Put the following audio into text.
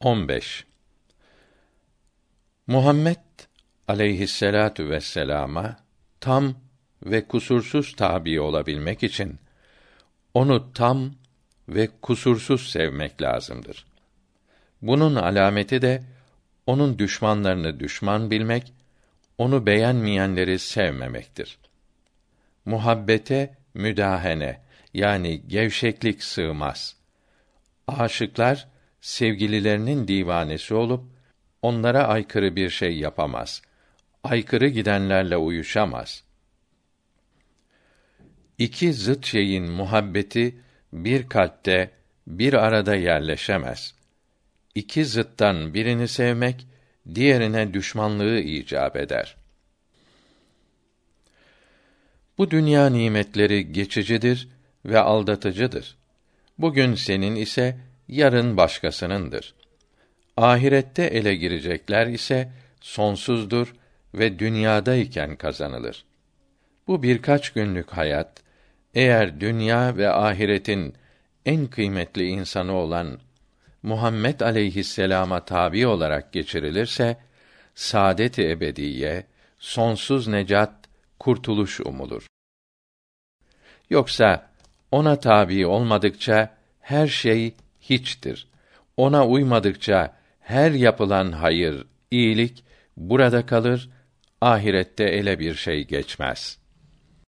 15 Muhammed aleyhisselatu vesselama tam ve kusursuz tabi olabilmek için onu tam ve kusursuz sevmek lazımdır. Bunun alameti de onun düşmanlarını düşman bilmek, onu beğenmeyenleri sevmemektir. Muhabbete müdahene yani gevşeklik sığmaz. Aşıklar sevgililerinin divanesi olup onlara aykırı bir şey yapamaz. Aykırı gidenlerle uyuşamaz. İki zıt şeyin muhabbeti bir kalpte bir arada yerleşemez. İki zıttan birini sevmek diğerine düşmanlığı icap eder. Bu dünya nimetleri geçicidir ve aldatıcıdır. Bugün senin ise yarın başkasınındır. Ahirette ele girecekler ise sonsuzdur ve dünyadayken kazanılır. Bu birkaç günlük hayat eğer dünya ve ahiretin en kıymetli insanı olan Muhammed aleyhisselama tabi olarak geçirilirse saadet-i ebediye, sonsuz necat, kurtuluş umulur. Yoksa ona tabi olmadıkça her şey hiçtir. Ona uymadıkça her yapılan hayır, iyilik burada kalır, ahirette ele bir şey geçmez.''